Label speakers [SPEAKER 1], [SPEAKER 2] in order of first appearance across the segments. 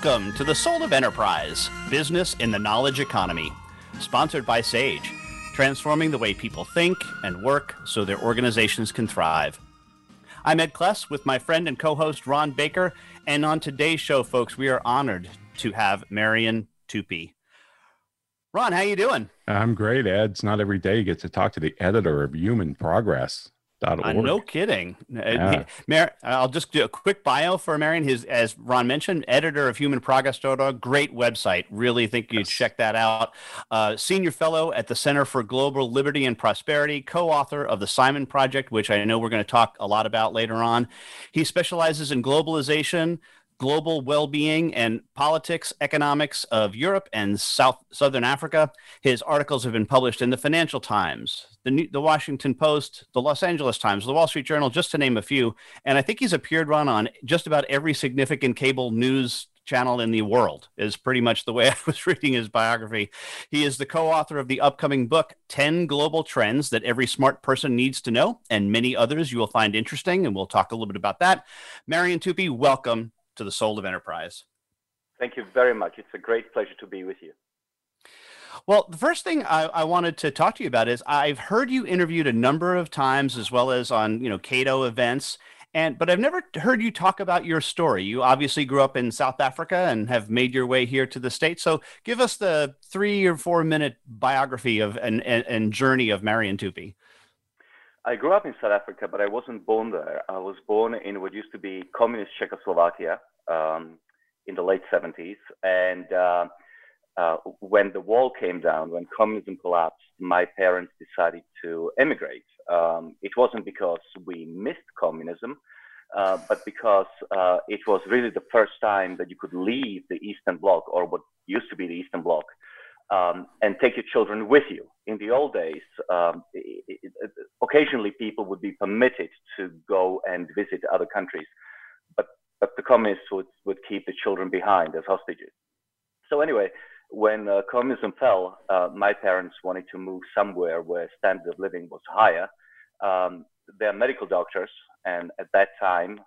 [SPEAKER 1] Welcome to the Soul of Enterprise Business in the Knowledge Economy, sponsored by SAGE, transforming the way people think and work so their organizations can thrive. I'm Ed Kless with my friend and co host Ron Baker, and on today's show, folks, we are honored to have Marian Tupy. Ron, how you doing?
[SPEAKER 2] I'm great, Ed. It's not every day you get to talk to the editor of Human Progress.
[SPEAKER 1] Uh, no kidding. Uh, yeah. Mar- I'll just do a quick bio for Marian. His, as Ron mentioned, editor of humanprogress.org. Great website. Really think you yes. check that out. Uh, senior fellow at the Center for Global Liberty and Prosperity, co-author of the Simon Project, which I know we're going to talk a lot about later on. He specializes in globalization, global well-being and politics economics of Europe and South Southern Africa. His articles have been published in the Financial Times, the New, the Washington Post, the Los Angeles Times, the Wall Street Journal, just to name a few. And I think he's appeared on just about every significant cable news channel in the world is pretty much the way I was reading his biography. He is the co-author of the upcoming book 10 Global Trends that every smart person needs to know and many others you will find interesting and we'll talk a little bit about that. Marian Tupy, welcome to the soul of enterprise.
[SPEAKER 3] Thank you very much. It's a great pleasure to be with you.
[SPEAKER 1] Well, the first thing I, I, wanted to talk to you about is I've heard you interviewed a number of times, as well as on you know Cato events, and but I've never heard you talk about your story. You obviously grew up in South Africa and have made your way here to the states. So give us the three or four minute biography of and, and, and journey of Marian Tupy.
[SPEAKER 3] I grew up in South Africa, but I wasn't born there. I was born in what used to be communist Czechoslovakia um, in the late 70s. And uh, uh, when the wall came down, when communism collapsed, my parents decided to emigrate. Um, it wasn't because we missed communism, uh, but because uh, it was really the first time that you could leave the Eastern Bloc, or what used to be the Eastern Bloc, um, and take your children with you. In the old days, um, it, it, occasionally people would be permitted to go and visit other countries, but but the communists would, would keep the children behind as hostages. So anyway, when uh, communism fell, uh, my parents wanted to move somewhere where standard of living was higher. Um, they're medical doctors, and at that time,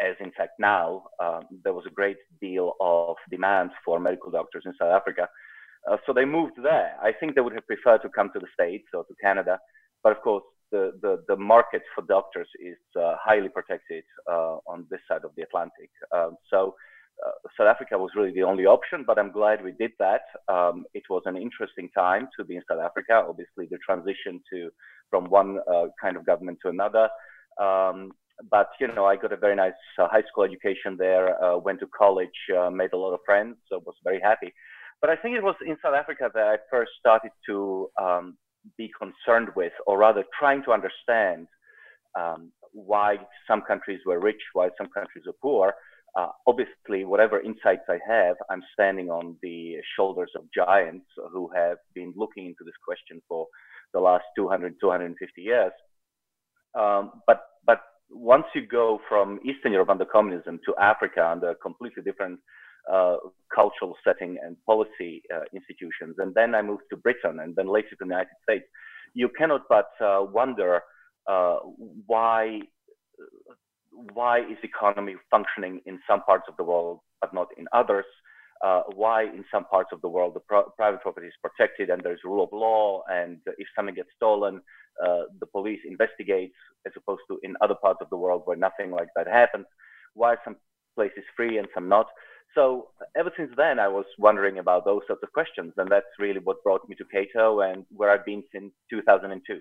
[SPEAKER 3] as in fact now, um, there was a great deal of demand for medical doctors in South Africa. Uh, so they moved there. I think they would have preferred to come to the States or to Canada, but of course, the, the, the market for doctors is uh, highly protected uh, on this side of the Atlantic. Um, so uh, South Africa was really the only option, but I'm glad we did that. Um, it was an interesting time to be in South Africa. Obviously, the transition to from one uh, kind of government to another. Um, but you know, I got a very nice uh, high school education there. went to college, made a lot of friends, so was very happy. But I think it was in South Africa that I first started to um, be concerned with, or rather trying to understand um, why some countries were rich, why some countries were poor. Uh, obviously, whatever insights I have, I'm standing on the shoulders of giants who have been looking into this question for the last 200, 250 years. Um, but but once you go from Eastern Europe under communism to Africa under completely different uh, cultural setting and policy uh, institutions. And then I moved to Britain and then later to the United States. You cannot but uh, wonder uh, why why is the economy functioning in some parts of the world but not in others? Uh, why in some parts of the world the pro- private property is protected and there's rule of law and if something gets stolen uh, the police investigates as opposed to in other parts of the world where nothing like that happens why are some places free and some not so ever since then, I was wondering about those sorts of questions, and that's really what brought me to Cato and where I've been since 2002.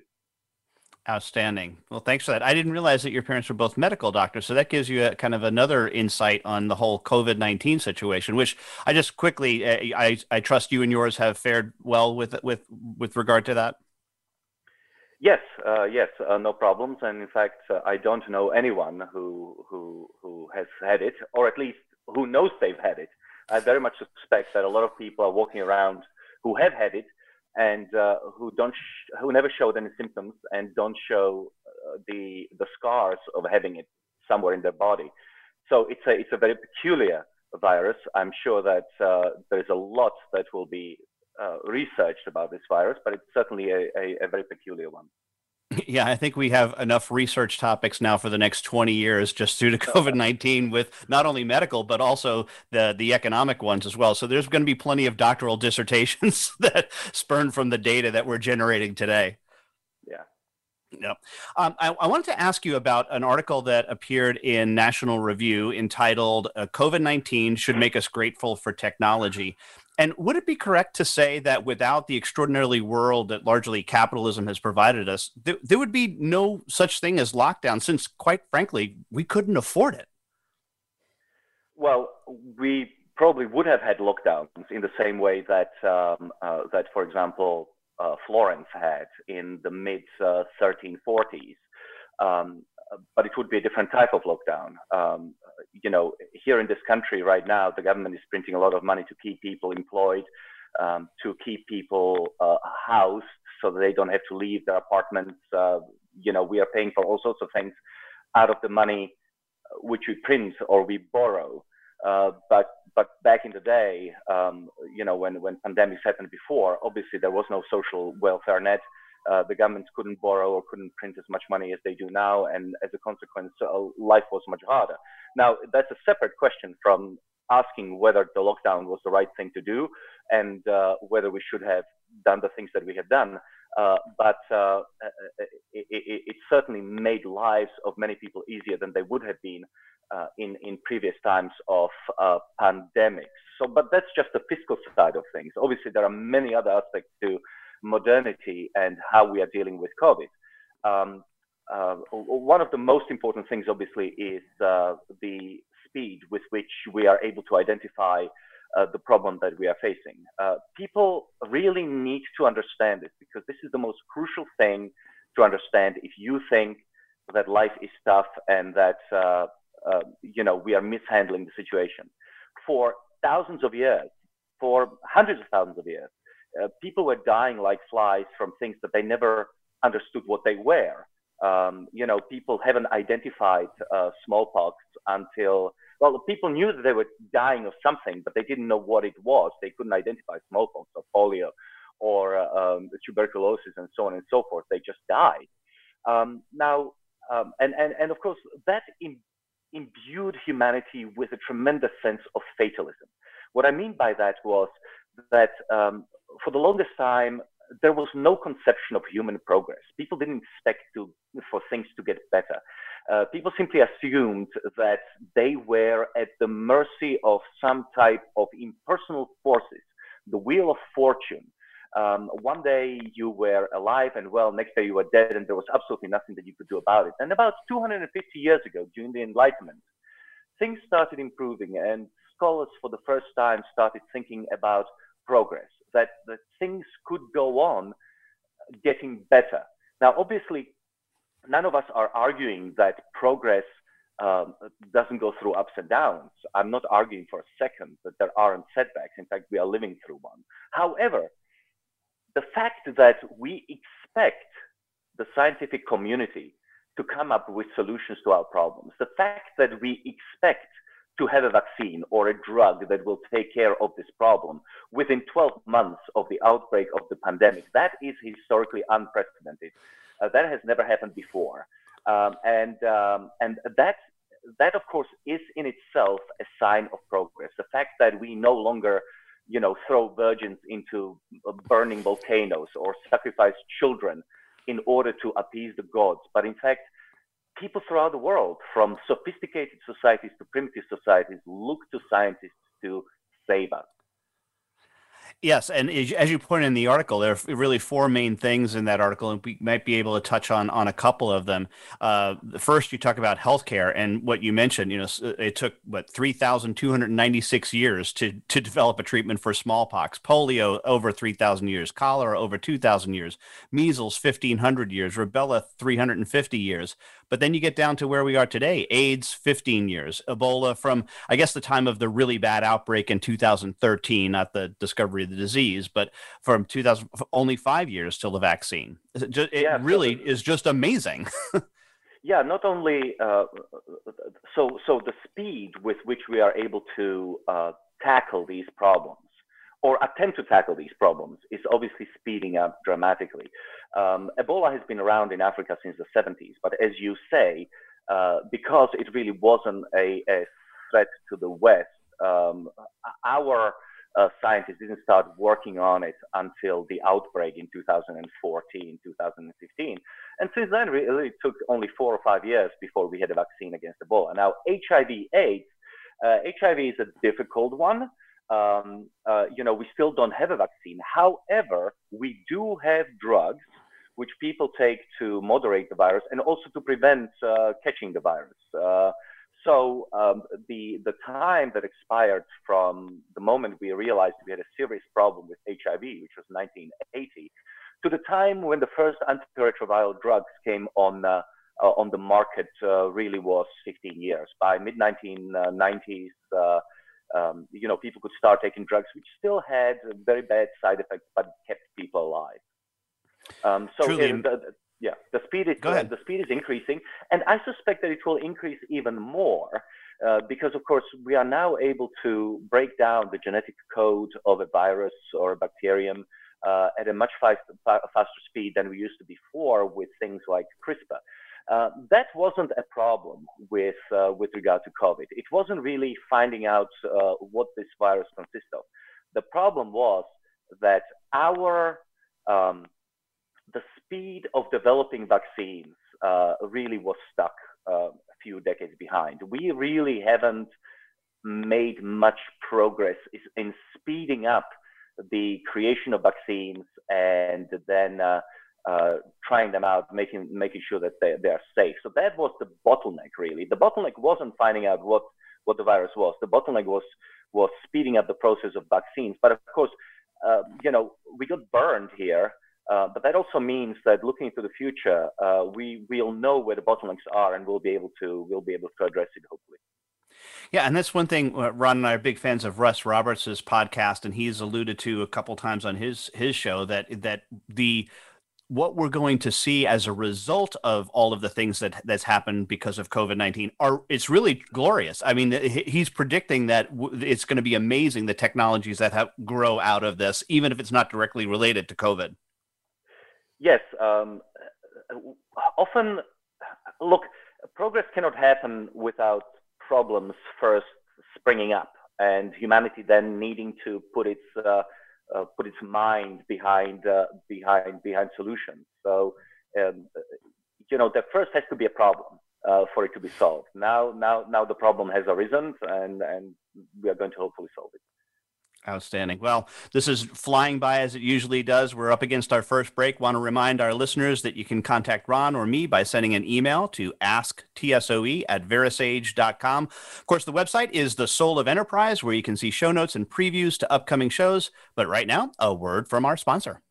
[SPEAKER 1] Outstanding. Well, thanks for that. I didn't realize that your parents were both medical doctors, so that gives you a kind of another insight on the whole COVID nineteen situation. Which I just quickly, uh, I I trust you and yours have fared well with with with regard to that.
[SPEAKER 3] Yes, uh, yes, uh, no problems. And in fact, uh, I don't know anyone who who who has had it, or at least who knows they've had it. I very much suspect that a lot of people are walking around who have had it and uh, who don't sh- who never showed any symptoms and don't show uh, the the scars of having it somewhere in their body. So it's a it's a very peculiar virus. I'm sure that uh, there is a lot that will be uh, researched about this virus, but it's certainly a, a, a very peculiar one.
[SPEAKER 1] Yeah, I think we have enough research topics now for the next 20 years just due to COVID 19 with not only medical, but also the, the economic ones as well. So there's going to be plenty of doctoral dissertations that spurn from the data that we're generating today.
[SPEAKER 3] Yeah.
[SPEAKER 1] No. Um, I, I, wanted to ask you about an article that appeared in National Review entitled uh, COVID 19 Should Make Us Grateful for Technology. And would it be correct to say that without the extraordinary world that largely capitalism has provided us, th- there would be no such thing as lockdown, since quite frankly, we couldn't afford it?
[SPEAKER 3] Well, we probably would have had lockdowns in the same way that, um, uh, that for example, uh, Florence had in the mid uh, 1340s. Um, but it would be a different type of lockdown. Um, you know, here in this country right now, the government is printing a lot of money to keep people employed, um, to keep people uh, housed so that they don't have to leave their apartments. Uh, you know, we are paying for all sorts of things out of the money which we print or we borrow. Uh, but but back in the day, um, you know, when when pandemics happened before, obviously there was no social welfare net uh, the governments couldn't borrow or couldn't print as much money as they do now, and as a consequence, uh, life was much harder. Now, that's a separate question from asking whether the lockdown was the right thing to do and uh, whether we should have done the things that we have done. Uh, but uh, it, it, it, certainly made lives of many people easier than they would have been uh, in in previous times of pandemics. So, but that's just the fiscal side of things. Obviously, there are many other aspects to modernity and how we are dealing with COVID. Um, uh, one of the most important things, obviously, is uh, the speed with which we are able to identify uh, the problem that we are facing. Uh, people really need to understand this because this is the most crucial thing to understand if you think that life is tough and that uh, uh, you know we are mishandling the situation. For thousands of years, for hundreds of thousands of years, uh, people were dying like flies from things that they never understood what they were. Um, you know, people haven't identified uh, smallpox until, well, people knew that they were dying of something, but they didn't know what it was. They couldn't identify smallpox or polio or uh, um, tuberculosis and so on and so forth. They just died. Um, now, um, and, and, and of course, that Im- imbued humanity with a tremendous sense of fatalism. What I mean by that was that um, for the longest time, there was no conception of human progress. People didn't expect to, for things to get better. Uh, people simply assumed that they were at the mercy of some type of impersonal forces, the wheel of fortune. Um, one day you were alive and well, next day you were dead, and there was absolutely nothing that you could do about it. And about 250 years ago, during the Enlightenment, things started improving, and scholars for the first time started thinking about progress that, that things could go on getting better. Now, obviously, none of us are arguing that progress um, doesn't go through ups and downs. I'm not arguing for a second that there aren't setbacks. In fact, we are living through one. However, the fact that we expect the scientific community to come up with solutions to our problems, the fact that we expect to have a vaccine or a drug that will take care of this problem within 12 months of the outbreak of the pandemic. That is historically unprecedented. Uh, that has never happened before. Um, and um, and that, that, of course, is in itself a sign of progress. The fact that we no longer you know, throw virgins into burning volcanoes or sacrifice children in order to appease the gods, but in fact, people throughout the world, from sophisticated societies to primitive societies, look to scientists to save us.
[SPEAKER 1] Yes, and as you point in the article, there are really four main things in that article, and we might be able to touch on on a couple of them. Uh, first, you talk about healthcare, and what you mentioned. You know, it took what three thousand two hundred ninety six years to to develop a treatment for smallpox, polio over three thousand years, cholera over two thousand years, measles fifteen hundred years, rubella three hundred and fifty years. But then you get down to where we are today AIDS, 15 years. Ebola from, I guess, the time of the really bad outbreak in 2013, not the discovery of the disease, but from 2000, only five years till the vaccine. It, yeah, really so, is just amazing.
[SPEAKER 3] yeah, not only uh, so so the speed with which we are able to uh, tackle these problems or attempt to tackle these problems is obviously speeding up dramatically. Um, Ebola has been around in Africa since the 70s, but as you say, uh, because it really wasn't a, a, threat to the West, um, our uh, scientists didn't start working on it until the outbreak in 2014, 2015. And since then, it took only four or five years before we had a vaccine against Ebola. Now, HIV/AIDS, uh, HIV is a difficult one um, uh, you know, we still don't have a vaccine. However, we do have drugs which people take to moderate the virus and also to prevent uh, catching the virus. Uh, so um, the the time that expired from the moment we realized we had a serious problem with HIV, which was 1980, to the time when the first antiretroviral drugs came on uh, uh, on the market, uh, really was 15 years. By mid 1990s um, you know, people could start taking drugs, which still had very bad side effects, but kept people alive. Um, so it, the, yeah, the speed is the speed is increasing, and I suspect that it will increase even more uh, because, of course, we are now able to break down the genetic code of a virus or a bacterium uh, at a much faster, faster speed than we used to before with things like CRISPR. Uh, that wasn't a problem with uh, with regard to COVID. It wasn't really finding out uh, what this virus consists of. The problem was that our um, the speed of developing vaccines uh, really was stuck uh, a few decades behind. We really haven't made much progress in speeding up the creation of vaccines and then uh, trying them out, making making sure that they, they are safe. So that was the bottleneck really. The bottleneck wasn't finding out what what the virus was. The bottleneck was was speeding up the process of vaccines. But of course, uh, you know, we got burned here. Uh, but that also means that looking into the future, uh, we will know where the bottlenecks are, and we'll be able to we'll be able to address it hopefully.
[SPEAKER 1] Yeah, and that's one thing. Uh, Ron and I are big fans of Russ Roberts' podcast, and he's alluded to a couple times on his his show that that the what we're going to see as a result of all of the things that that's happened because of COVID-19 are it's really glorious. I mean, he's predicting that it's going to be amazing the technologies that have, grow out of this, even if it's not directly related to COVID.
[SPEAKER 3] Yes, um, often look, progress cannot happen without problems first springing up, and humanity then needing to put its uh, uh, put its mind behind uh, behind behind solutions. So um, you know, there first has to be a problem uh, for it to be solved. Now, now, now the problem has arisen, and and we are going to hopefully solve it.
[SPEAKER 1] Outstanding. Well, this is flying by as it usually does. We're up against our first break. Want to remind our listeners that you can contact Ron or me by sending an email to asktsoe at verasage.com. Of course, the website is the Soul of Enterprise, where you can see show notes and previews to upcoming shows. But right now, a word from our sponsor.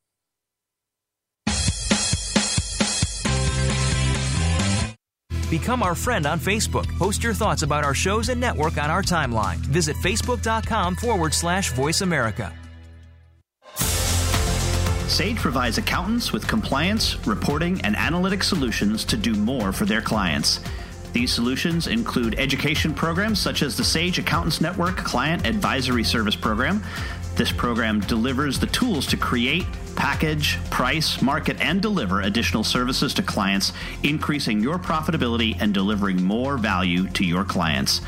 [SPEAKER 4] Become our friend on Facebook. Post your thoughts about our shows and network on our timeline. Visit facebook.com forward slash voice America.
[SPEAKER 5] Sage provides accountants with compliance, reporting, and analytic solutions to do more for their clients. These solutions include education programs such as the Sage Accountants Network Client Advisory Service Program. This program delivers the tools to create, package, price, market, and deliver additional services to clients, increasing your profitability and delivering more value to your clients.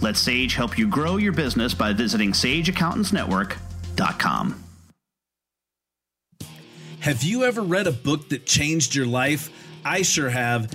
[SPEAKER 5] Let Sage help you grow your business by visiting sageaccountantsnetwork.com.
[SPEAKER 6] Have you ever read a book that changed your life? I sure have.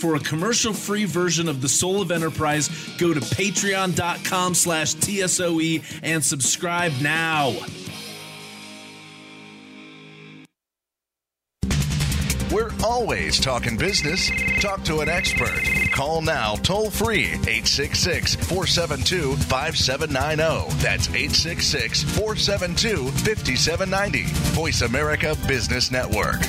[SPEAKER 6] For a commercial-free version of The Soul of Enterprise, go to patreon.com slash TSOE and subscribe now.
[SPEAKER 7] We're always talking business. Talk to an expert. Call now toll free 866 472 5790. That's 866 472 5790. Voice America Business Network.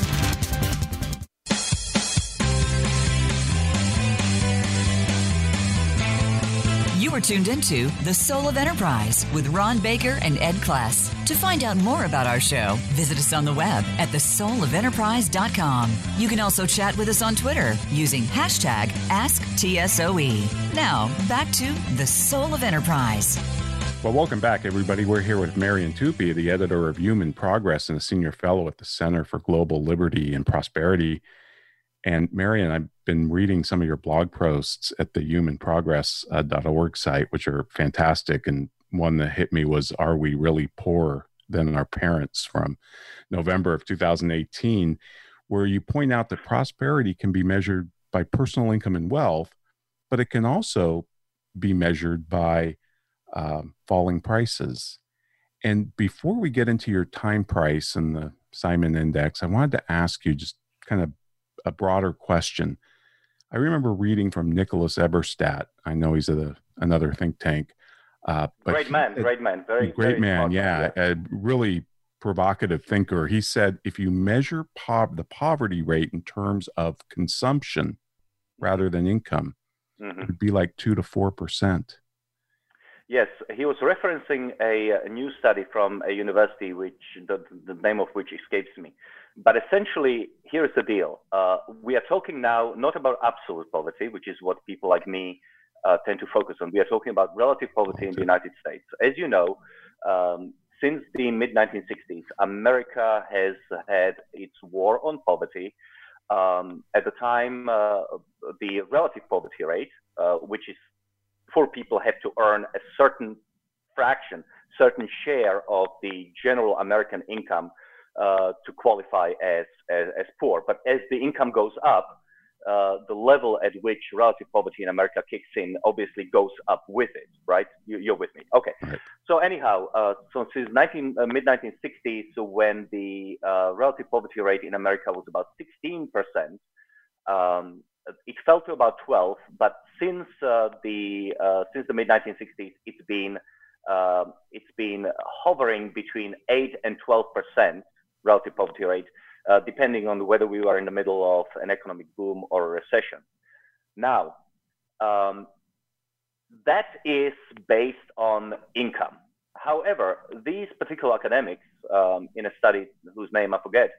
[SPEAKER 8] Are tuned into The Soul of Enterprise with Ron Baker and Ed Kless. To find out more about our show, visit us on the web at thesoulofenterprise.com. You can also chat with us on Twitter using hashtag AskTSOE. Now, back to The Soul of Enterprise.
[SPEAKER 2] Well, welcome back, everybody. We're here with Marian Tupy, the editor of Human Progress and a senior fellow at the Center for Global Liberty and Prosperity. And Marian, I've been reading some of your blog posts at the humanprogress.org site, which are fantastic. And one that hit me was Are We Really Poorer Than Our Parents from November of 2018, where you point out that prosperity can be measured by personal income and wealth, but it can also be measured by um, falling prices. And before we get into your time price and the Simon Index, I wanted to ask you just kind of a broader question. I remember reading from Nicholas Eberstadt. I know he's a, another think tank.
[SPEAKER 3] Uh, great
[SPEAKER 2] he,
[SPEAKER 3] man, great man, very
[SPEAKER 2] great
[SPEAKER 3] very
[SPEAKER 2] man. Yeah, yeah, a really provocative thinker. He said if you measure pov- the poverty rate in terms of consumption rather than income, mm-hmm. it would be like two to four percent.
[SPEAKER 3] Yes, he was referencing a, a, new study from a university, which the, the name of which escapes me. But essentially, here's the deal. Uh, we are talking now not about absolute poverty, which is what people like me uh, tend to focus on. We are talking about relative poverty in the United States. As you know, um, since the mid 1960s, America has had its war on poverty. Um, at the time, uh, the relative poverty rate, uh, which is poor people have to earn a certain fraction, certain share of the general American income uh, to qualify as, as, as, poor. But as the income goes up, uh, the level at which relative poverty in America kicks in obviously goes up with it, right? You, are with me. Okay. Right. So anyhow, uh, so since 19, uh, mid 1960s, so when the uh, relative poverty rate in America was about 16 percent, um, it fell to about 12. But since uh, the since the mid 1960s, it's been it's been hovering between 8 and 12 percent relative poverty rate, uh, depending on whether we are in the middle of an economic boom or a recession. Now, um, that is based on income. However, these particular academics, um, in a study whose name I forget,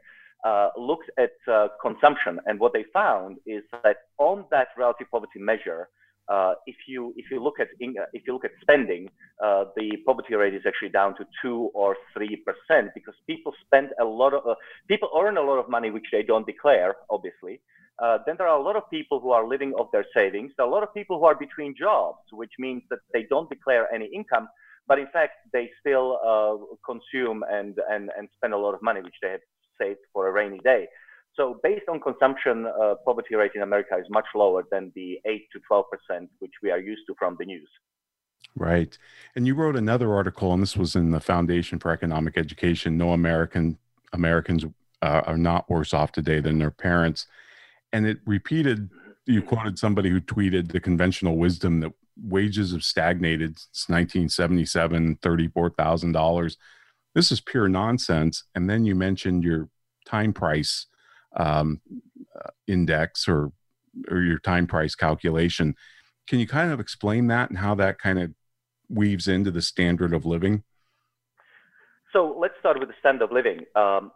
[SPEAKER 3] uh, looked at uh, consumption, and what they found is that on that relative poverty measure, uh, if you if you look at if you look at spending, uh, the poverty rate is actually down to two or three percent because people spend a lot of uh, people earn a lot of money which they don't declare, obviously. Uh, then there are a lot of people who are living off their savings. There are a lot of people who are between jobs, which means that they don't declare any income, but in fact they still uh, consume and, and and spend a lot of money which they have saved for a rainy day. So based on consumption, uh, poverty rate in America is much lower than the 8 to 12 percent which we are used to from the news.
[SPEAKER 2] Right. And you wrote another article, and this was in the Foundation for Economic Education. No American Americans uh, are not worse off today than their parents. And it repeated, you quoted somebody who tweeted the conventional wisdom that wages have stagnated since 1977, $34,000. This is pure nonsense. And then you mentioned your time price um, index or or your time price calculation. Can you kind of explain that and how that kind of weaves into the standard of living?
[SPEAKER 3] So let's start with the standard of living. Um,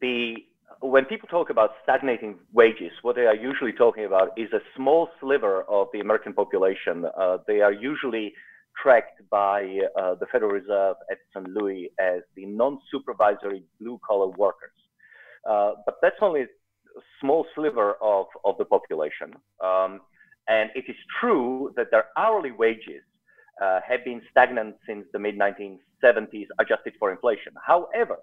[SPEAKER 3] the when people talk about stagnating wages, what they are usually talking about is a small sliver of the American population. Uh, they are usually tracked by uh, the Federal Reserve at St. Louis as the non-supervisory blue-collar workers. Uh, but that's only a small sliver of, of the population. Um, and it is true that their hourly wages uh, have been stagnant since the mid 1970s, adjusted for inflation. However,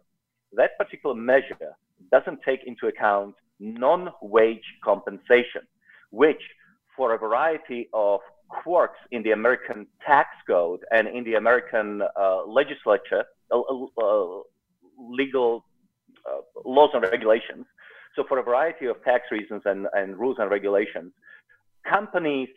[SPEAKER 3] that particular measure doesn't take into account non wage compensation, which, for a variety of quirks in the American tax code and in the American uh, legislature, uh, uh, legal laws and regulations. So, for a variety of tax reasons and, and rules and regulations, companies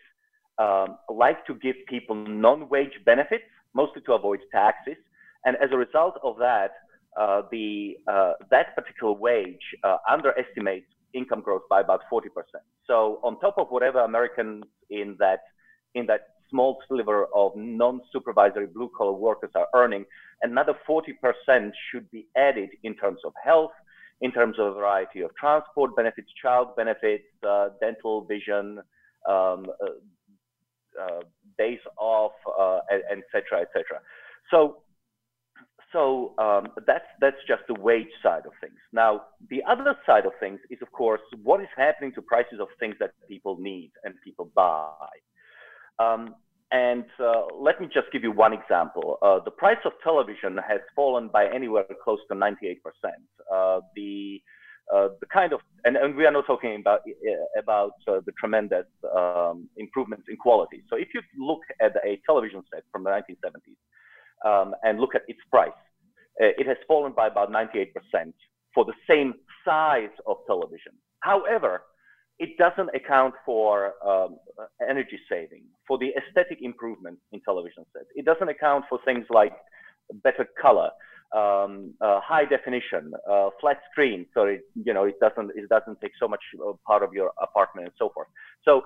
[SPEAKER 3] um, like to give people non-wage benefits, mostly to avoid taxes. And as a result of that, uh, the uh, that particular wage uh, underestimates income growth by about 40%. So on top of whatever Americans in that in that small sliver of non-supervisory blue-collar workers are earning, another 40% should be added in terms of health, in terms of a variety of transport benefits, child benefits, uh, dental, vision, um, uh, uh, days off, uh, et cetera, et. So, so um, that's that's just the wage side of things. Now, the other side of things is, of course, what is happening to prices of things that people need and people buy. Um, and uh, let me just give you one example. Uh, the price of television has fallen by anywhere close to 98%. Uh, the uh, the kind of and, and, we are not talking about uh, about uh, the tremendous um, improvements in quality. So if you look at a television set from the 1970s um, and look at its price, it has fallen by about 98% for the same size of television. However, it doesn't account for um, energy saving, for the aesthetic improvement in television sets. It doesn't account for things like better color, um, uh, high definition, uh, flat screen, so it you know it doesn't it doesn't take so much part of your apartment and so forth. So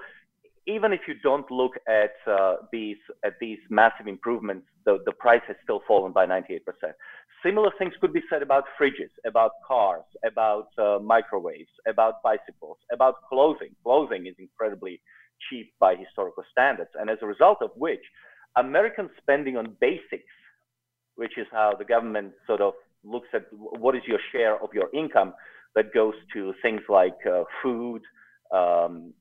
[SPEAKER 3] even if you don't look at uh, these at these massive improvements, the, the price has still fallen by 98%. Similar things could be said about fridges, about cars, about uh, microwaves, about bicycles, about clothing. Clothing is incredibly cheap by historical standards, and as a result of which, American spending on basics which is how the government sort of looks at what is your share of your income that goes to things like uh, food, um,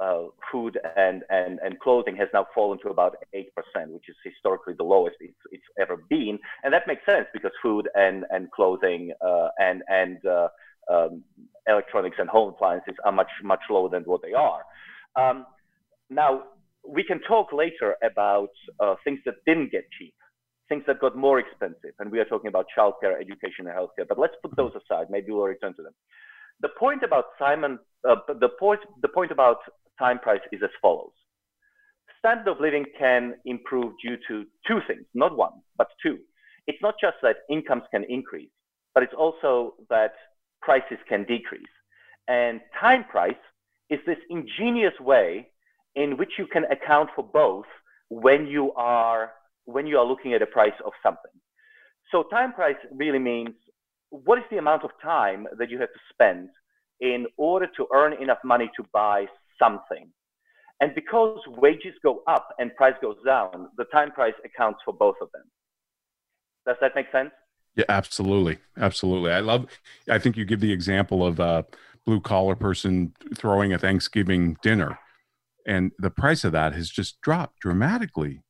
[SPEAKER 3] uh, food and, and, and clothing has now fallen to about 8%, which is historically the lowest it's, it's ever been. And that makes sense because food and, and clothing uh, and, and uh, um, electronics and home appliances are much, much lower than what they are. Um, now, we can talk later about uh, things that didn't get cheap things that got more expensive, and we are talking about childcare, education, and healthcare. But let's put those aside. Maybe we'll return to them. The point about Simon, uh, the point, the point about time price is as follows: standard of living can improve due to two things, not one, but two. It's not just that incomes can increase, but it's also that prices can decrease. And time price is this ingenious way in which you can account for both when you are when you are looking at a price of something. So time price really means what is the amount of time that you have to spend in order to earn enough money to buy something. And because wages go up and price goes down, the time price accounts for both of them. Does that make sense?
[SPEAKER 2] Yeah, absolutely. Absolutely. I love, I think you give the example of a blue collar person throwing a Thanksgiving dinner, and the price of that has just dropped dramatically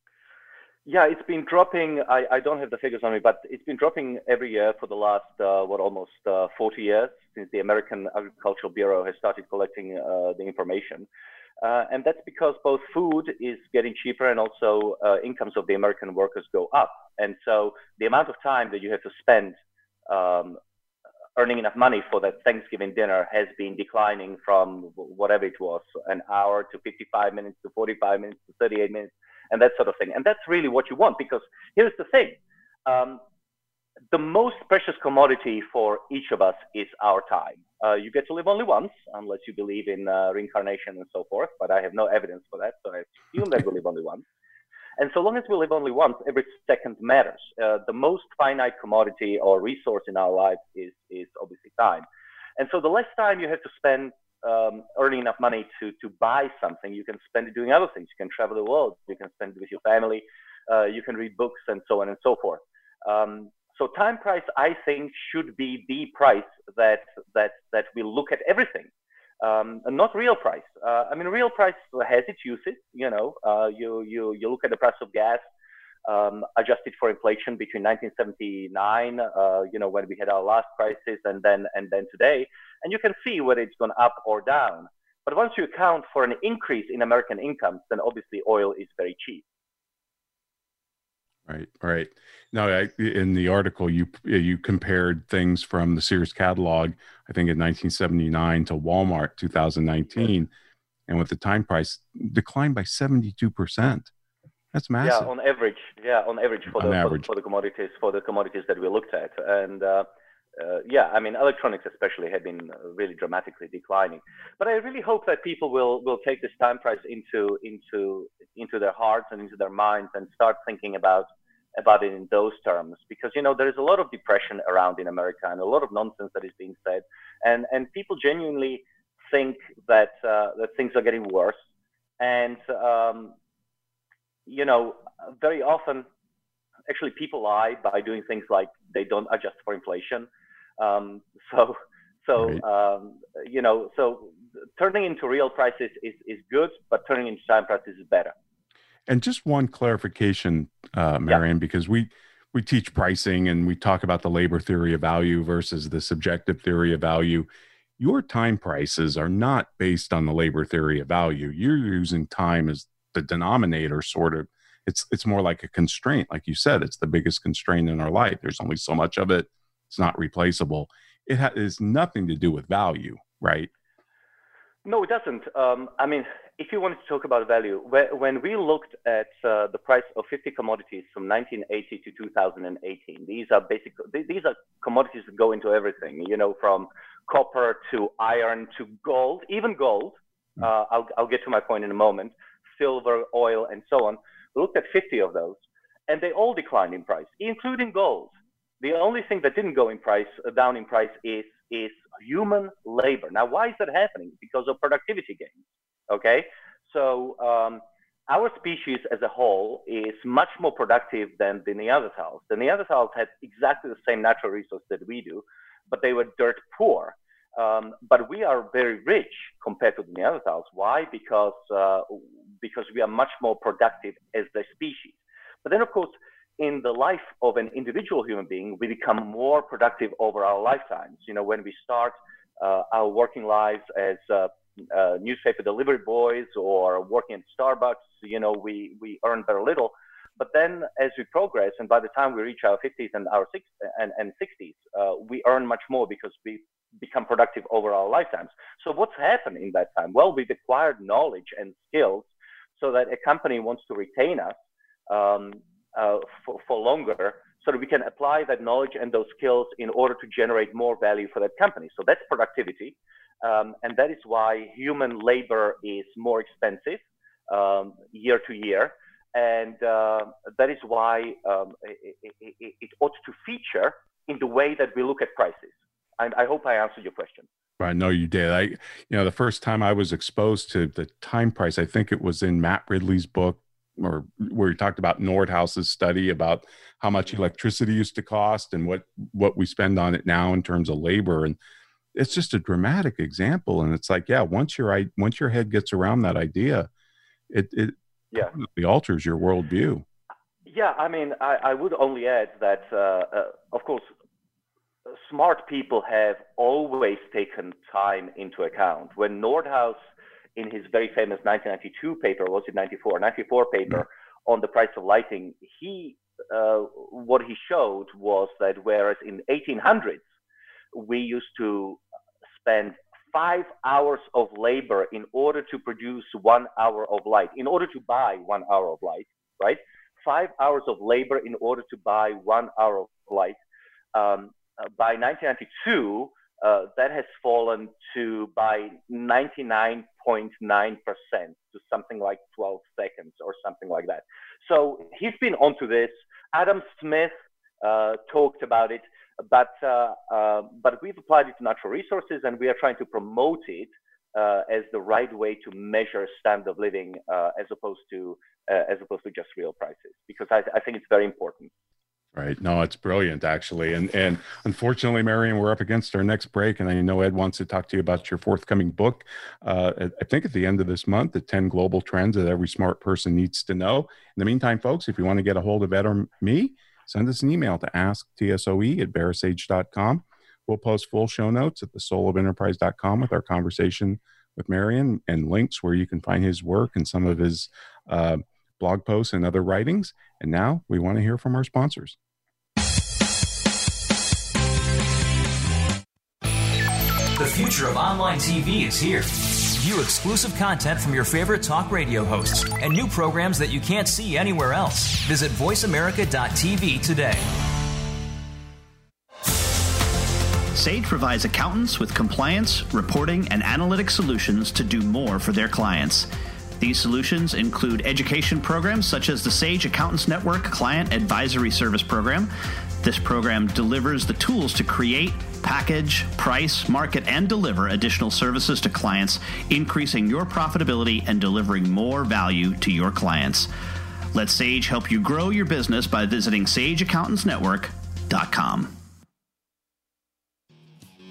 [SPEAKER 3] yeah, it's been dropping. I, I don't have the figures on me, but it's been dropping every year for the last, uh, what, almost uh, 40 years since the American Agricultural Bureau has started collecting uh, the information. Uh, and that's because both food is getting cheaper and also uh, incomes of the American workers go up. And so the amount of time that you have to spend um, earning enough money for that Thanksgiving dinner has been declining from whatever it was, an hour to 55 minutes to 45 minutes to 38 minutes and that sort of thing. And that's really what you want because here's the thing. Um, the most precious commodity for each of us is our time. Uh, you get to live only once, unless you believe in uh, reincarnation and so forth, but I have no evidence for that, so I assume that we live only once. And so long as we live only once, every second matters. Uh, the most finite commodity or resource in our lives is, is obviously time. And so the less time you have to spend um, earning enough money to to buy something, you can spend it doing other things. You can travel the world. You can spend it with your family. Uh, you can read books and so on and so forth. Um, so time price, I think, should be the price that that that we look at everything, um, not real price. Uh, I mean, real price has its uses. You know, uh, you you you look at the price of gas. Um, adjusted for inflation between 1979, uh, you know, when we had our last crisis, and then and then today, and you can see whether it's gone up or down. But once you account for an increase in American incomes, then obviously oil is very cheap.
[SPEAKER 2] Right, right. Now, I, in the article, you you compared things from the Sears catalog, I think in 1979 to Walmart 2019, and with the time price declined by 72 percent. That's massive.
[SPEAKER 3] Yeah, on average. Yeah, on average for
[SPEAKER 2] on
[SPEAKER 3] the
[SPEAKER 2] average.
[SPEAKER 3] For, for, the commodities for the commodities that we looked at, and uh, uh, yeah, I mean electronics especially have been really dramatically declining. But I really hope that people will will take this time price into into into their hearts and into their minds and start thinking about about it in those terms because you know there is a lot of depression around in America and a lot of nonsense that is being said. And and people genuinely think that uh, that things are getting worse. And um, you know very often actually people lie by doing things like they don't adjust for inflation. Um, so so
[SPEAKER 2] Right.
[SPEAKER 3] um, you know so turning into real prices is, is good but turning into time prices is better
[SPEAKER 2] And just one clarification, uh, Marian, because we we teach pricing and we talk about the labor theory of value versus the subjective theory of value. Your time prices are not based on the labor theory of value. You're using time as the denominator, sort of. It's it's more like a constraint, like you said. It's the biggest constraint in our life. There's only so much of it. It's not replaceable. It has nothing to do with value, right?
[SPEAKER 3] No, it doesn't. Um, I mean, if you wanted to talk about value, when we looked at uh, the price of 50 commodities from 1980 to 2018, these are basic. These are commodities that go into everything. You know, from copper to iron to gold, even gold. Uh, I'll, I'll get to my point in a moment. Silver, oil, and so on. We looked at 50 of those, and they all declined in price, including gold. The only thing that didn't go in price uh, down in price is is human labor. Now, why is that happening? Because of productivity gains. Okay, so um, our species as a whole is much more productive than the Neanderthals. The Neanderthals had exactly the same natural resource that we do, but they were dirt poor. Um, but we are very rich compared to the Neanderthals. Why? Because uh, because we are much more productive as a species. But then, of course, in the life of an individual human being, we become more productive over our lifetimes. You know, when we start uh, our working lives as uh, uh, newspaper delivery boys or working at Starbucks, you know, we, we earn very little. But then as we progress, and by the time we reach our 50s and our six, and, and 60s, uh, we earn much more because we become productive over our lifetimes. So what's happened in that time? Well, we've acquired knowledge and skills so that a company wants to retain us um, uh, for, for longer so that we can apply that knowledge and those skills in order to generate more value for that company. So that's productivity. Um, and that is why human labor is more expensive um, year to year. And uh, that is why um, it, it, it, ought to feature in the way that we look at prices. And I hope I answered your question.
[SPEAKER 2] I know you did. I, you know, the first time I was exposed to the time price, I think it was in Matt Ridley's book, or where he talked about Nordhaus's study about how much electricity used to cost and what what we spend on it now in terms of labor. And it's just a dramatic example. And it's like, yeah, once your I once your head gets around that idea, it it
[SPEAKER 3] Yeah.
[SPEAKER 2] permanently alters your worldview.
[SPEAKER 3] Yeah, I mean, I, I would only add that, uh, uh, of course, smart people have always taken time into account. When Nordhaus, in his very famous 1992 paper, was it 94, 94 paper on the price of lighting, he uh, what he showed was that whereas in 1800s we used to spend five hours of labor in order to produce one hour of light, in order to buy one hour of light, right? Five hours of labor in order to buy one hour of light. Um, uh, by 1992, uh, that has fallen to by 99.9% to something like 12 seconds or something like that. So he's been onto this. Adam Smith uh, talked about it, but uh, uh, but we've applied it to natural resources, and we are trying to promote it uh, as the right way to measure standard of living, uh, as opposed to uh, as opposed to just real prices, because I, I think it's very important.
[SPEAKER 2] Right. No, it's brilliant actually. And and unfortunately, Marian, we're up against our next break. And I know Ed wants to talk to you about your forthcoming book. Uh, I think at the end of this month, the 10 global trends that every smart person needs to know. In the meantime, folks, if you want to get a hold of Ed or me, send us an email to asktsoe at verasage.com. We'll post full show notes at the soulofenterprise.com with our conversation with Marian and links where you can find his work and some of his uh, blog posts and other writings. And now we want to hear from our sponsors.
[SPEAKER 4] The future of online TV is here. View exclusive content from your favorite talk radio hosts and new programs that you can't see anywhere else. Visit VoiceAmerica.tv today.
[SPEAKER 5] Sage provides accountants with compliance, reporting, and analytic solutions to do more for their clients. These solutions include education programs such as the Sage Accountants Network Client Advisory Service Program. This program delivers the tools to create, package, price, market, and deliver additional services to clients, increasing your profitability and delivering more value to your clients. Let Sage help you grow your business by visiting sageaccountantsnetwork.com.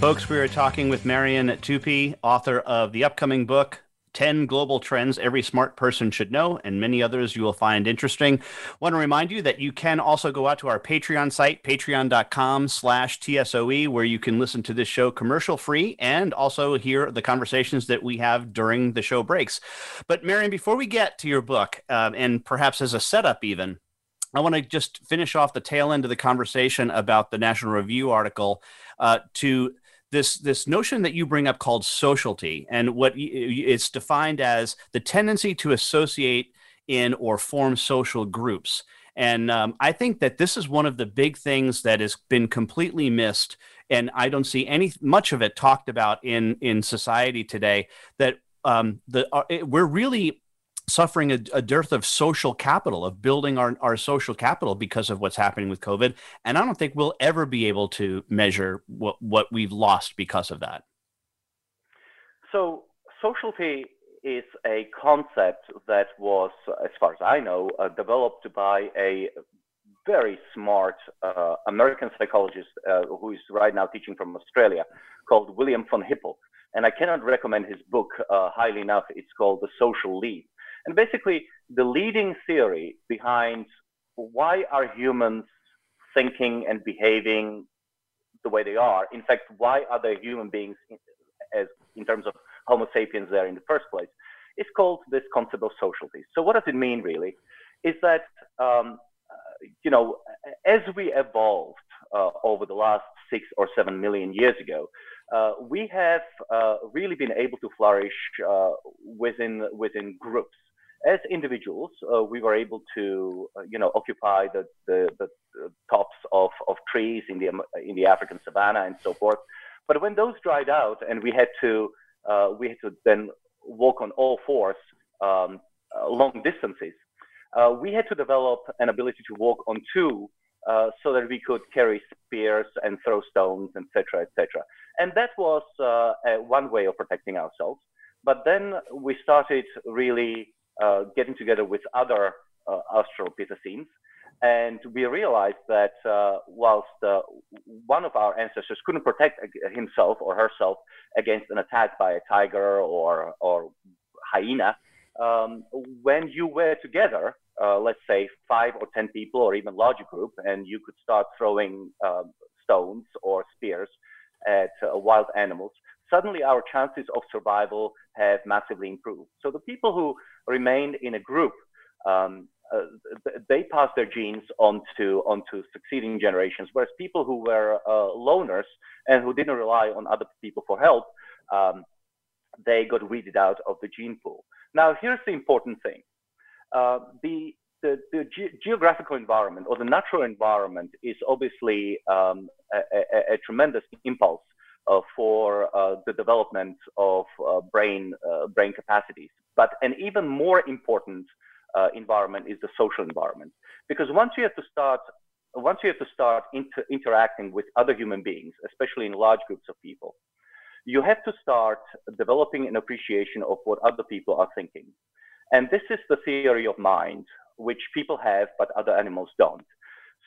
[SPEAKER 1] Folks, we are talking with Marian Tupy, author of the upcoming book, 10 Global Trends Every Smart Person Should Know, and many others you will find interesting. want to remind you that you can also go out to our Patreon site, patreon.com slash TSOE, where you can listen to this show commercial free and also hear the conversations that we have during the show breaks. But Marion, before we get to your book, um, and perhaps as a setup even, I want to just finish off the tail end of the conversation about the National Review article uh, to this this notion that you bring up called sociality and what it's defined as the tendency to associate in or form social groups. And um, i think that this is one of the big things that has been completely missed and i don't see any much of it talked about in in society today that um, the uh, it, we're really suffering a, a, dearth of social capital, of building our, our social capital because of what's happening with COVID. And I don't think we'll ever be able to measure what, what we've lost because of that.
[SPEAKER 3] So, sociality is a concept that was, as far as I know, uh, developed by a very smart uh, American psychologist uh, who is right now teaching from Australia called William von Hippel. And I cannot recommend his book uh, highly enough. It's called The Social Leap and basically, the leading theory behind why are humans thinking and behaving the way they are, in fact, why are they human beings in, as in terms of Homo sapiens there in the first place, is called this concept of sociality. So what does it mean really? Is that um, you know, as we evolved uh, over the last six or seven million years ago, uh, we have uh, really been able to flourish uh, within within groups as individuals, uh, we were able to, uh, you know, occupy the, the, the, tops of, of trees in the, in the African savannah and so forth. But when those dried out and we had to, uh, we had to then walk on all fours um, uh, long distances, uh, we had to develop an ability to walk on two uh, so that we could carry spears and throw stones, etc., etc. And that was one way of protecting ourselves. But then we started really getting together with other uh, Australopithecines. And we realized that uh, whilst uh, one of our ancestors couldn't protect himself or herself against an attack by a tiger or, or hyena, um, when you were together, uh, let's say five or 10 people or even larger group, and you could start throwing um, stones or spears at uh, wild animals, suddenly our chances of survival have massively improved. So the people who remained in a group, um, uh, they pass their genes onto onto succeeding generations, whereas people who were uh, loners and who didn't rely on other people for help, um, they got weeded out of the gene pool. Now, here's the important thing: uh, the the, the ge- geographical environment or the natural environment is obviously um, a, a, a, tremendous impulse for uh, the development of uh, brain uh, brain capacities. But an even more important uh, environment is the social environment, because once you have to start once you have to start inter- interacting with other human beings, especially in large groups of people, you have to start developing an appreciation of what other people are thinking. And this is the theory of mind, which people have, but other animals don't.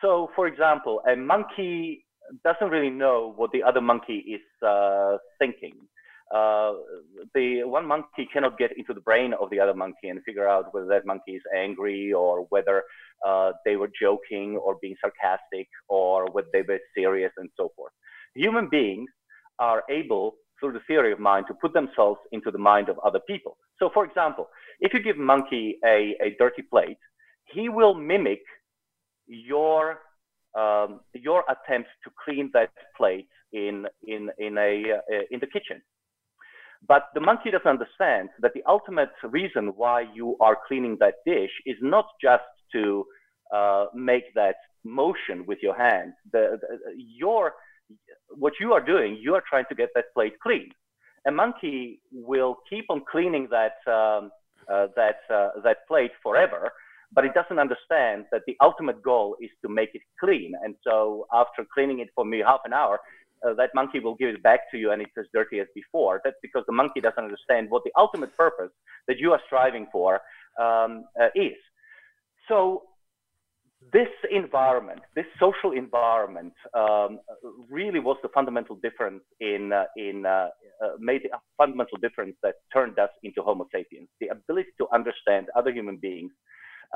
[SPEAKER 3] So, for example, a monkey doesn't really know what the other monkey is uh, thinking. Uh, the one monkey cannot get into the brain of the other monkey and figure out whether that monkey is angry or whether uh, they were joking or being sarcastic or whether they were serious and so forth. Human beings are able, through the theory of mind, to put themselves into the mind of other people. So, for example, if you give monkey a, a dirty plate, he will mimic your um, your attempt to clean that plate in in in a uh, in the kitchen. But the monkey doesn't understand that the ultimate reason why you are cleaning that dish is not just to uh, make that motion with your hand. The, the, your what you are doing, you are trying to get that plate clean. A monkey will keep on cleaning that um, uh, that uh, that plate forever but it doesn't understand that the ultimate goal is to make it clean. And so after cleaning it for me half an hour, uh, that monkey will give it back to you and it's as dirty as before. That's because the monkey doesn't understand what the ultimate purpose that you are striving for um, uh, is. So this environment, this social environment, um, really was the fundamental difference in uh, in uh, uh, made a fundamental difference that turned us into Homo sapiens. The ability to understand other human beings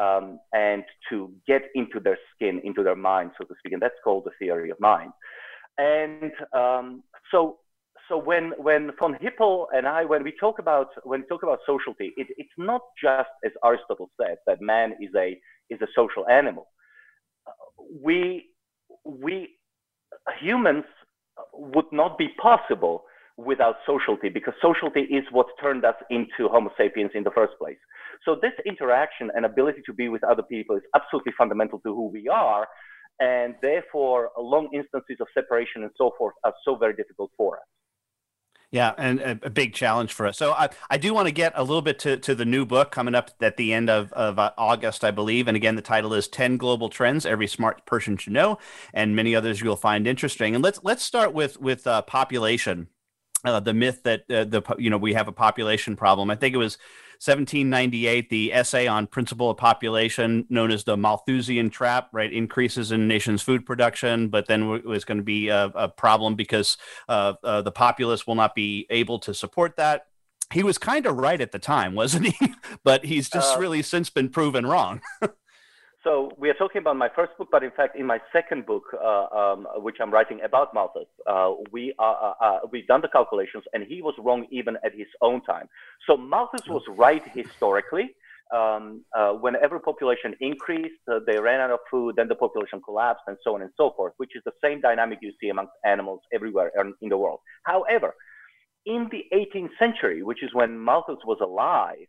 [SPEAKER 3] um, and to get into their skin, into their mind, so to speak. And that's called the theory of mind. And um, so, so when when von Hippel and I, when we talk about when we talk about sociality, it, it's not just as Aristotle said that man is a is a social animal. We we humans would not be possible without sociality because sociality is what turned us into Homo sapiens in the first place. So this interaction and ability to be with other people is absolutely fundamental to who we are. And therefore, long instances of separation and so forth are so very difficult for us.
[SPEAKER 1] Yeah, and a, a, big challenge for us. So I, I do want to get a little bit to, to the new book coming up at the end of, of uh, August, I believe. And again, the title is 10 Global Trends Every Smart Person Should Know, and many others you'll find interesting. And let's let's start with with uh, population. Uh, the myth that uh, the you know we have a population problem. I think it was 1798, the essay on principle of population, known as the Malthusian trap, right? Increases in nation's food production, but then it was going to be a, a problem because uh, uh, the populace will not be able to support that. He was kind of right at the time, wasn't he? but he's just uh, really since been proven wrong.
[SPEAKER 3] So we are talking about my first book, but in fact, in my second book, uh, um, which I'm writing about Malthus, uh, we are, uh, uh, we've done the calculations, and he was wrong even at his own time. So Malthus was right historically. Um, uh, whenever population increased, uh, they ran out of food, then the population collapsed, and so on and so forth, which is the same dynamic you see amongst animals everywhere in the world. However, in the 18th century, which is when Malthus was alive,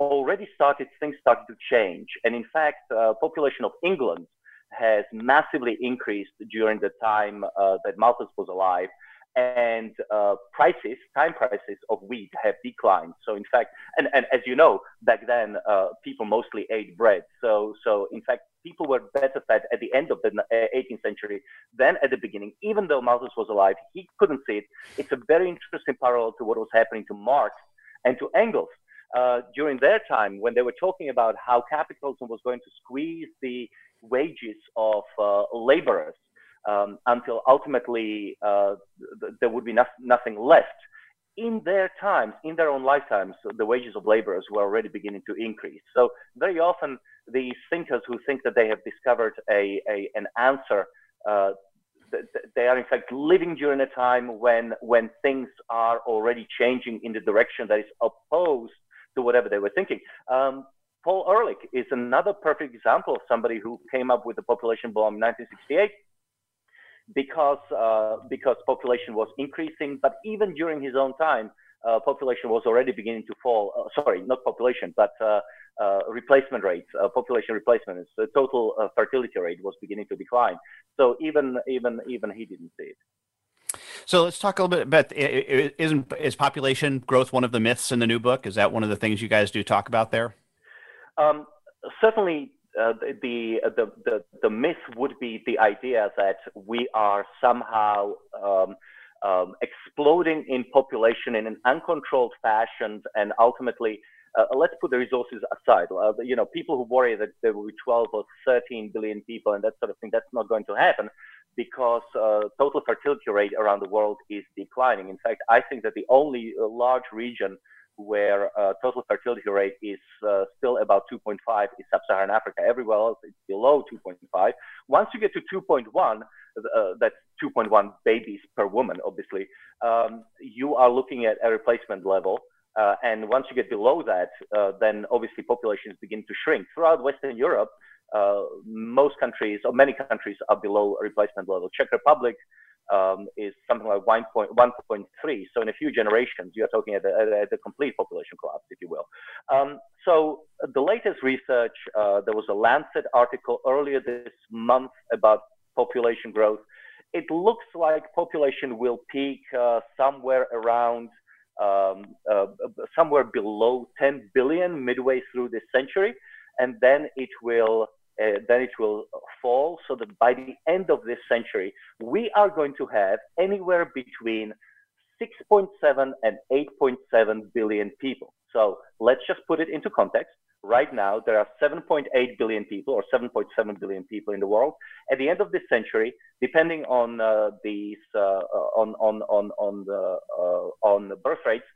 [SPEAKER 3] already started, things started to change. And in fact, uh, population of England has massively increased during the time uh, that Malthus was alive. And uh, prices, time prices of wheat have declined. So in fact, and, and as you know, back then uh, people mostly ate bread. So so in fact, people were better fed at the end of the 18th uh, century than at the beginning. Even though Malthus was alive, he couldn't see it. It's a very interesting parallel to what was happening to Marx and to Engels uh, during their time when they were talking about how capitalism was going to squeeze the wages of uh, laborers um, until ultimately uh, th- there would be no- nothing left. In their times, in their own lifetimes, the wages of laborers were already beginning to increase. So very often, these thinkers who think that they have discovered a, a an answer uh, they are in fact living during a time when when things are already changing in the direction that is opposed to whatever they were thinking. Um, Paul Ehrlich is another perfect example of somebody who came up with the population bomb in 1968 because uh, because population was increasing, but even during his own time, uh, population was already beginning to fall. Uh, sorry, not population, but uh, uh, replacement rates, uh, population replacement, the total fertility rate was beginning to decline. So even even even he didn't see it.
[SPEAKER 1] So let's talk a little bit about isn't is population growth one of the myths in the new book? Is that one of the things you guys do talk about there?
[SPEAKER 3] Um, certainly, uh, the, the, the, the myth would be the idea that we are somehow um, um, exploding in population in an uncontrolled fashion and ultimately uh, let's put the resources aside. Uh, you know, people who worry that there will be 12 or 13 billion people and that sort of thing, that's not going to happen because uh, total fertility rate around the world is declining. In fact, I think that the only uh, large region where uh, total fertility rate is uh, still about 2.5 is sub-Saharan Africa. Everywhere else it's below 2.5. Once you get to 2.1, uh, that's 2.1 babies per woman, obviously, um, you are looking at a replacement level. And once you get below that, then obviously populations begin to shrink. Throughout Western Europe, most countries or many countries are below replacement level. Czech Republic um, is something like 1.3. So in a few generations, you're talking at a, complete population collapse, if you will. Um, so the latest research, uh, there was a Lancet article earlier this month about population growth. It looks like population will peak uh, somewhere around um, uh, somewhere below 10 billion midway through this century, and then it will uh, then it will fall so that by the end of this century, we are going to have anywhere between 6.7 and 8.7 billion people. So let's just put it into context. Right now, there are 7.8 billion people or 7.7 billion people in the world. At the end of this century, depending on uh, these uh, uh on on on on the uh, on the birth rates,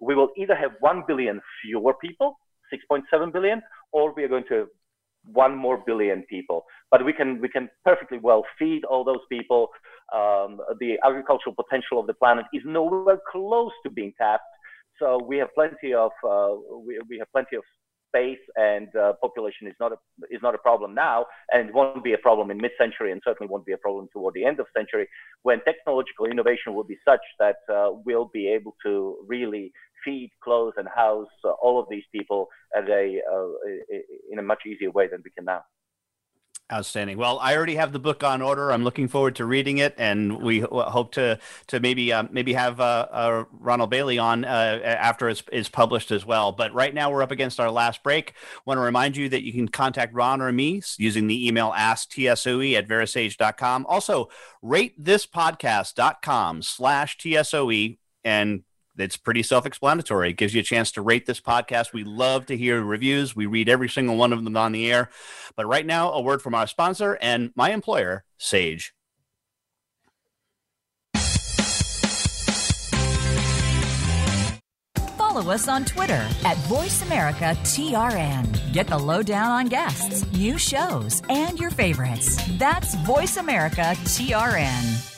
[SPEAKER 3] we will either have 1 billion fewer people, 6.7 billion, or we are going to one more billion people. But we can we can perfectly well feed all those people. Um, the agricultural potential of the planet is nowhere close to being tapped. So we have plenty of uh, we, we have plenty of space and uh, population is not a is not a problem now, and won't be a problem in mid-century, and certainly won't be a problem toward the end of century, when technological innovation will be such that uh, we'll be able to really feed, clothe, and house uh, all of these people at a uh, in a much easier way than we can now.
[SPEAKER 1] Outstanding. Well, I already have the book on order. I'm looking forward to reading it, and we hope to to maybe uh, maybe have uh, uh, Ronald Bailey on uh, after it's, it's published as well. But right now we're up against our last break. Want to remind you that you can contact Ron or me using the email asktsoe at verasage.com. Also, rate this podcast.com slash tsoe and it's pretty self-explanatory. It gives you a chance to rate this podcast. We love to hear reviews. We read every single one of them on the air. But right now, a word from our sponsor and my employer, Sage.
[SPEAKER 8] Follow us on Twitter at VoiceAmericaTRN. Get the lowdown on guests, new shows, and your favorites. That's VoiceAmericaTRN.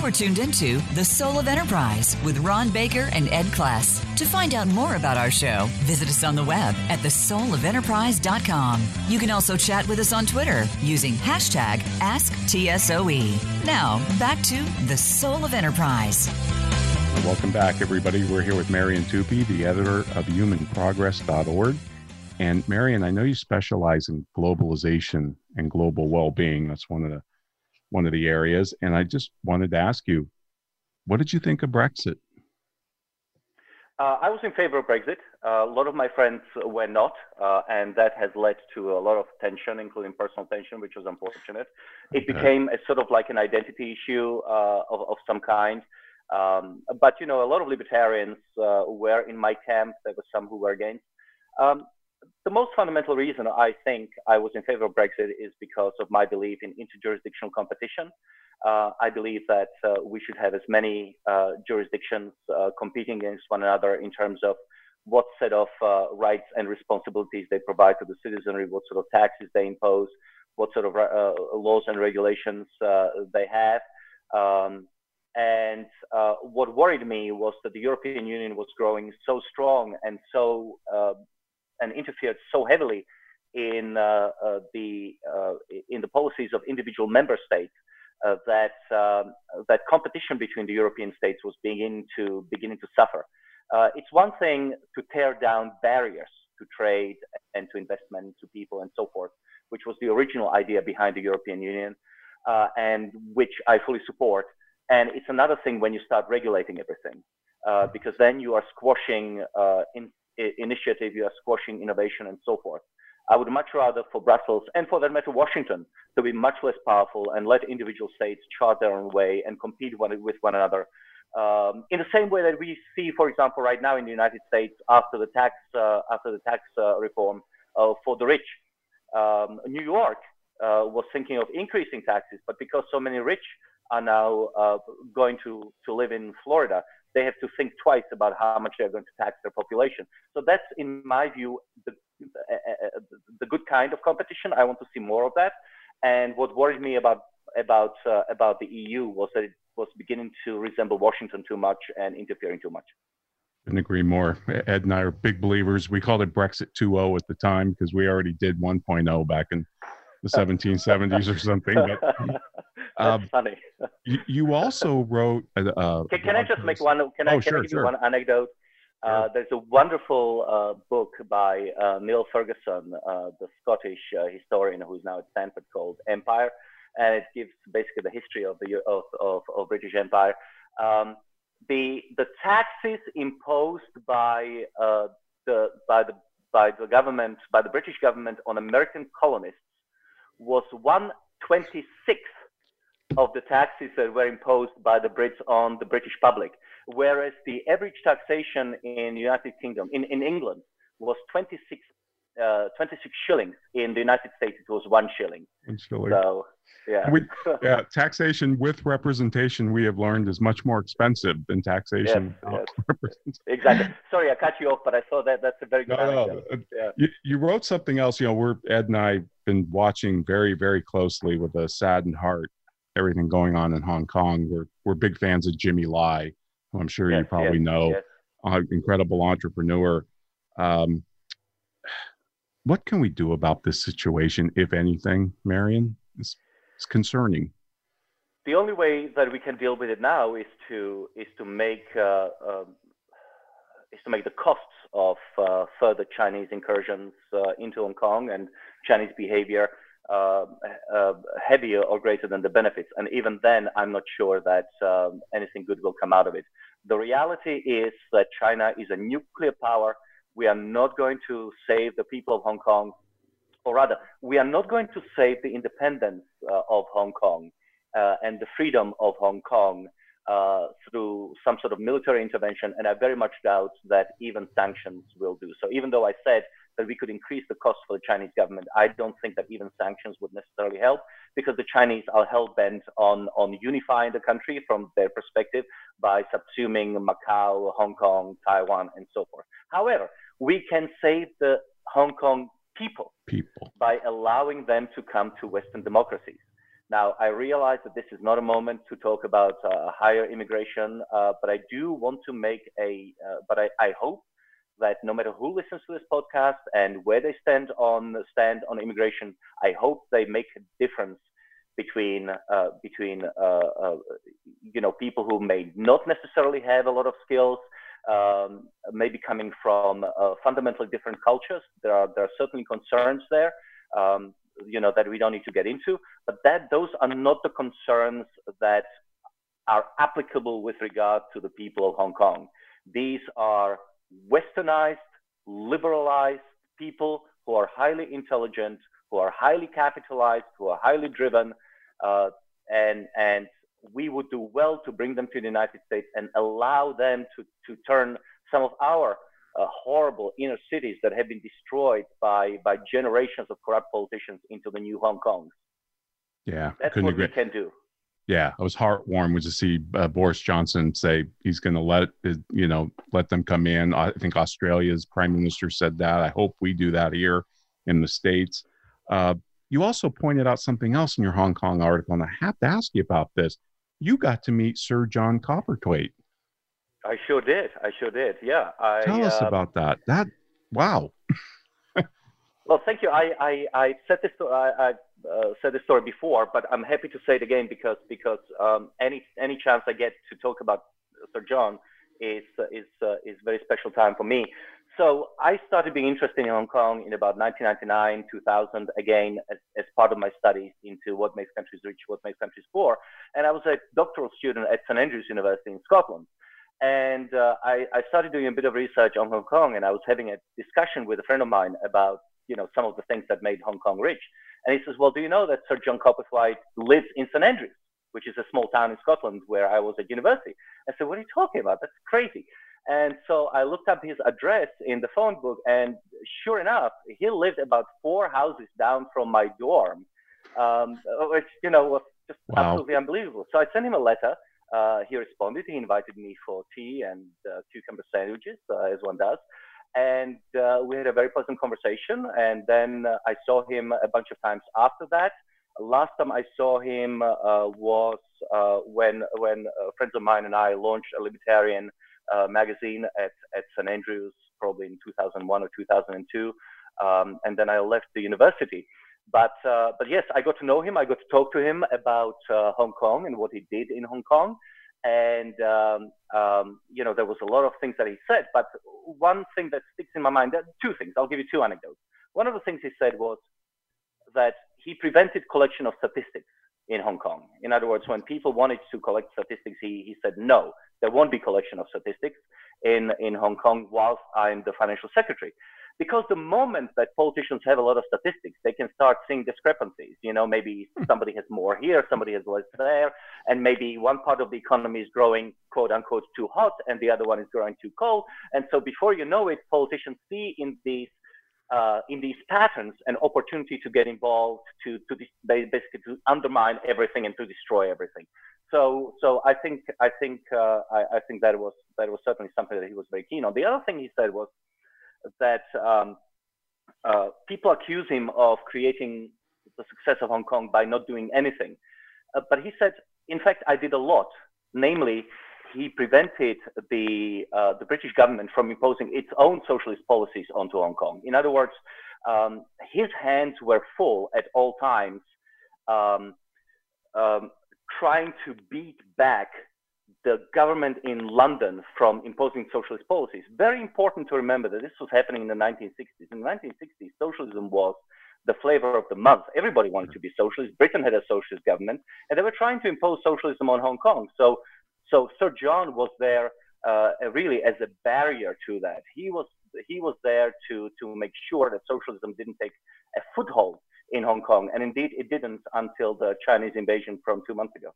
[SPEAKER 8] You are tuned into The Soul of Enterprise with Ron Baker and Ed Kless. To find out more about our show, visit us on the web at thesoulofenterprise.com. You can also chat with us on Twitter using hashtag AskTSOE. Now, back to The Soul of Enterprise.
[SPEAKER 2] Welcome back, everybody. We're here with Marian Tupy, the editor of humanprogress.org. And Marian, I know you specialize in globalization and global well-being. That's one of the one of the areas. And I just wanted to ask you, what did you think of Brexit?
[SPEAKER 3] Uh, I was in favor of Brexit. Uh, a lot of my friends were not, uh, and that has led to a lot of tension, including personal tension, which was unfortunate. It okay. became a sort of like an identity issue uh, of, of some kind. Um, but you know, a lot of libertarians uh, were in my camp. There were some who were against. Um, the most fundamental reason I think I was in favor of Brexit is because of my belief in interjurisdictional competition. Uh, I believe that uh, we should have as many uh, jurisdictions uh, competing against one another in terms of what set of uh, rights and responsibilities they provide to the citizenry, what sort of taxes they impose, what sort of uh, laws and regulations they have. Um, and what worried me was that the European Union was growing so strong and so and interfered so heavily in uh, uh, the uh, in the policies of individual member states that um, that competition between the European states was beginning to beginning to suffer. it's one thing to tear down barriers to trade and to investment, to people, and so forth, which was the original idea behind the European Union, and which I fully support. And it's another thing when you start regulating everything, uh, because then you are squashing uh, in, initiative, you are squashing innovation and so forth. I would much rather for Brussels and for that matter Washington to be much less powerful and let individual states chart their own way and compete one, with one another. Um, in the same way that we see, for example, right now in the United States after the tax uh, after the tax uh, reform uh, for the rich, um, New York uh, was thinking of increasing taxes, but because so many rich are now uh, going to to live in Florida, they have to think twice about how much they're going to tax their population. So that's, in my view, the, uh, uh, the good kind of competition. I want to see more of that. And what worried me about about uh, about the EU was that it was beginning to resemble Washington too much and interfering too much.
[SPEAKER 2] Couldn't agree more. Ed and I are big believers. We called it Brexit 2.0 at the time because we already did 1.0 back in the 1770s or something. But
[SPEAKER 3] That's um, funny.
[SPEAKER 2] you, you, also wrote.
[SPEAKER 3] Uh, can, can I just make one? Can I,
[SPEAKER 2] oh,
[SPEAKER 3] can
[SPEAKER 2] sure,
[SPEAKER 3] I give
[SPEAKER 2] sure.
[SPEAKER 3] you one anecdote? Uh, there's a wonderful uh, book by uh, Niall Ferguson, uh, the Scottish uh, historian who's now at Stanford, called Empire, and it gives basically the history of the of, of, of British Empire. Um, the the taxes imposed by the by the by the government by the British government on American colonists was one twenty sixth of the taxes that were imposed by the Brits on the British public, whereas the average taxation in the United Kingdom, in, in England, was 26, uh, 26 shillings. In the United States, it was one shilling.
[SPEAKER 2] One shilling.
[SPEAKER 3] So, yeah.
[SPEAKER 2] We, yeah, taxation with representation, we have learned, is much more expensive than taxation.
[SPEAKER 3] Yes, yes. exactly. Sorry, I cut you off, but I saw that that's a very good
[SPEAKER 2] no, no. Yeah. You, you wrote something else. You know, we're Ed and I have been watching very, very closely with a saddened heart everything going on in Hong Kong. We're we're big fans of Jimmy Lai, who I'm sure yes, you probably yes, know, yes. Uh, incredible entrepreneur. Um, what can we do about this situation, if anything, Marian? It's, it's concerning.
[SPEAKER 3] The only way that we can deal with it now is to is to make uh, um, is to make the costs of uh, further Chinese incursions uh, into Hong Kong and Chinese behavior uh, uh, heavier or greater than the benefits. And even then, I'm not sure that um, anything good will come out of it. The reality is that China is a nuclear power. We are not going to save the people of Hong Kong, or rather, we are not going to save the independence uh, of Hong Kong uh, and the freedom of Hong Kong uh, through some sort of military intervention, and I very much doubt that even sanctions will do so. Even though I said that we could increase the cost for the Chinese government, I don't think that even sanctions would necessarily help because the Chinese are hell bent on, on unifying the country from their perspective by subsuming Macau, Hong Kong, Taiwan, and so forth. However, we can save the Hong Kong people,
[SPEAKER 2] people.
[SPEAKER 3] by allowing them to come to Western democracies. Now, I realize that this is not a moment to talk about uh, higher immigration, uh, but I do want to make a, uh, but I, I, hope that no matter who listens to this podcast and where they stand on stand on immigration, I hope they make a difference between uh, between uh, uh, you know people who may not necessarily have a lot of skills, um, maybe coming from fundamentally different cultures. There are there are certainly concerns there. Um, you know that we don't need to get into but that those are not the concerns that are applicable with regard to the people of hong kong these are westernized liberalized people who are highly intelligent who are highly capitalized who are highly driven uh, and and we would do well to bring them to the united states and allow them to to turn some of our uh, horrible inner cities that have been destroyed by by generations of corrupt politicians into the new Hong Kongs.
[SPEAKER 2] Yeah,
[SPEAKER 3] that's what agree. we can do.
[SPEAKER 2] Yeah, I was heartwarmed to see uh, Boris Johnson say he's going to let you know let them come in. I think Australia's prime minister said that. I hope we do that here in the states. Uh, you also pointed out something else in your Hong Kong article, and I have to ask you about this. You got to meet Sir John Cowperthwaite.
[SPEAKER 3] I sure did. I sure did. Yeah. I,
[SPEAKER 2] Tell us uh, about that. That wow.
[SPEAKER 3] well, thank you. I I, I said this I, I uh, said this story before, but I'm happy to say it again because because um, any any chance I get to talk about Sir John is is uh, is very special time for me. So I started being interested in Hong Kong in about 1999, 2000, again as, as part of my studies into what makes countries rich, what makes countries poor, and I was a doctoral student at St Andrews University in Scotland. And uh, I, I, started doing a bit of research on Hong Kong, and I was having a discussion with a friend of mine about, you know, some of the things that made Hong Kong rich. And he says, "Well, do you know that Sir John Cowperthwaite lives in St Andrews, which is a small town in Scotland where I was at university?" I said, "What are you talking about? That's crazy." And so I looked up his address in the phone book, and sure enough, he lived about four houses down from my dorm, um, which you know was just wow. absolutely unbelievable. So I sent him a letter uh, he responded. He invited me for tea and uh, cucumber sandwiches, uh, as one does. And uh, we had a very pleasant conversation. And then uh, I saw him a bunch of times after that. Last time I saw him uh, was when when friends of mine and I launched a libertarian magazine at, at St. Andrews, probably in 2001 or 2002. Um, and then I left the university. But uh, but yes, I got to know him. I got to talk to him about uh, Hong Kong and what he did in Hong Kong. And um, um, you know, there was a lot of things that he said. But one thing that sticks in my mind, two things. I'll give you two anecdotes. One of the things he said was that he prevented collection of statistics in Hong Kong. In other words, when people wanted to collect statistics, he, he said, no, there won't be collection of statistics in, in Hong Kong whilst I'm the financial secretary because the moment that politicians have a lot of statistics, they can start seeing discrepancies. You know, maybe hmm. somebody has more here, somebody has less there, and maybe one part of the economy is growing quote unquote too hot and the other one is growing too cold. And so before you know it, politicians see in these uh, in these patterns an opportunity to get involved, to to basically to undermine everything and to destroy everything. So so I think I think uh, I, I think that was that was certainly something that he was very keen on. The other thing he said was that um, uh, people accuse him of creating the success of Hong Kong by not doing anything. Uh, but he said, in fact, I did a lot. Namely, he prevented the uh, the British government from imposing its own socialist policies onto Hong Kong. In other words, um, his hands were full at all times, um, um, trying to beat back the government in London from imposing socialist policies. Very important to remember that this was happening in the 1960s. In the 1960s, socialism was the flavor of the month. Everybody wanted to be socialist. Britain had a socialist government, and they were trying to impose socialism on Hong Kong. So, so Sir John was there uh, really as a barrier to that. He was he was there to to make sure that socialism didn't take a foothold in Hong Kong, and indeed it didn't until the Chinese invasion from two months ago.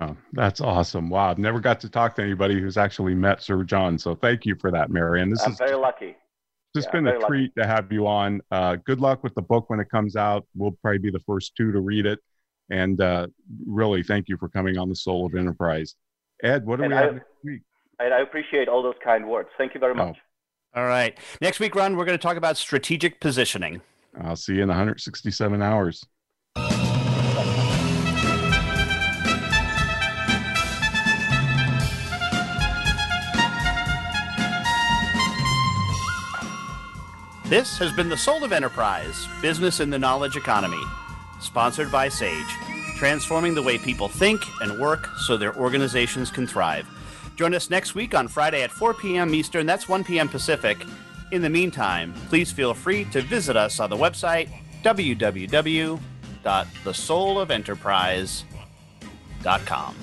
[SPEAKER 2] Oh, that's awesome! Wow, I've never got to talk to anybody who's actually met Sir John. So thank you for that, Marian. This
[SPEAKER 3] I'm
[SPEAKER 2] is
[SPEAKER 3] very lucky.
[SPEAKER 2] It's
[SPEAKER 3] Yeah,
[SPEAKER 2] been a
[SPEAKER 3] very lucky.
[SPEAKER 2] treat to have you on. Uh, good luck with the book when it comes out. We'll probably be the first two to read it. And uh, really, thank you for coming on the Soul of Enterprise. Ed, what do
[SPEAKER 3] And
[SPEAKER 2] we
[SPEAKER 3] I-
[SPEAKER 2] have next week?
[SPEAKER 3] And I appreciate all those kind words. Thank you very
[SPEAKER 2] Oh.
[SPEAKER 3] much.
[SPEAKER 1] All right. Next week, Ron, we're going to talk about strategic positioning.
[SPEAKER 2] I'll see you in 167 hours.
[SPEAKER 1] This has been the Soul of Enterprise Business in the Knowledge Economy, sponsored by Sage, transforming the way people think and work so their organizations can thrive. Join us next week on Friday at 4 p.m. Eastern, that's 1 p.m. Pacific. In the meantime, please feel free to visit us on the website www.thesoulofenterprise.com.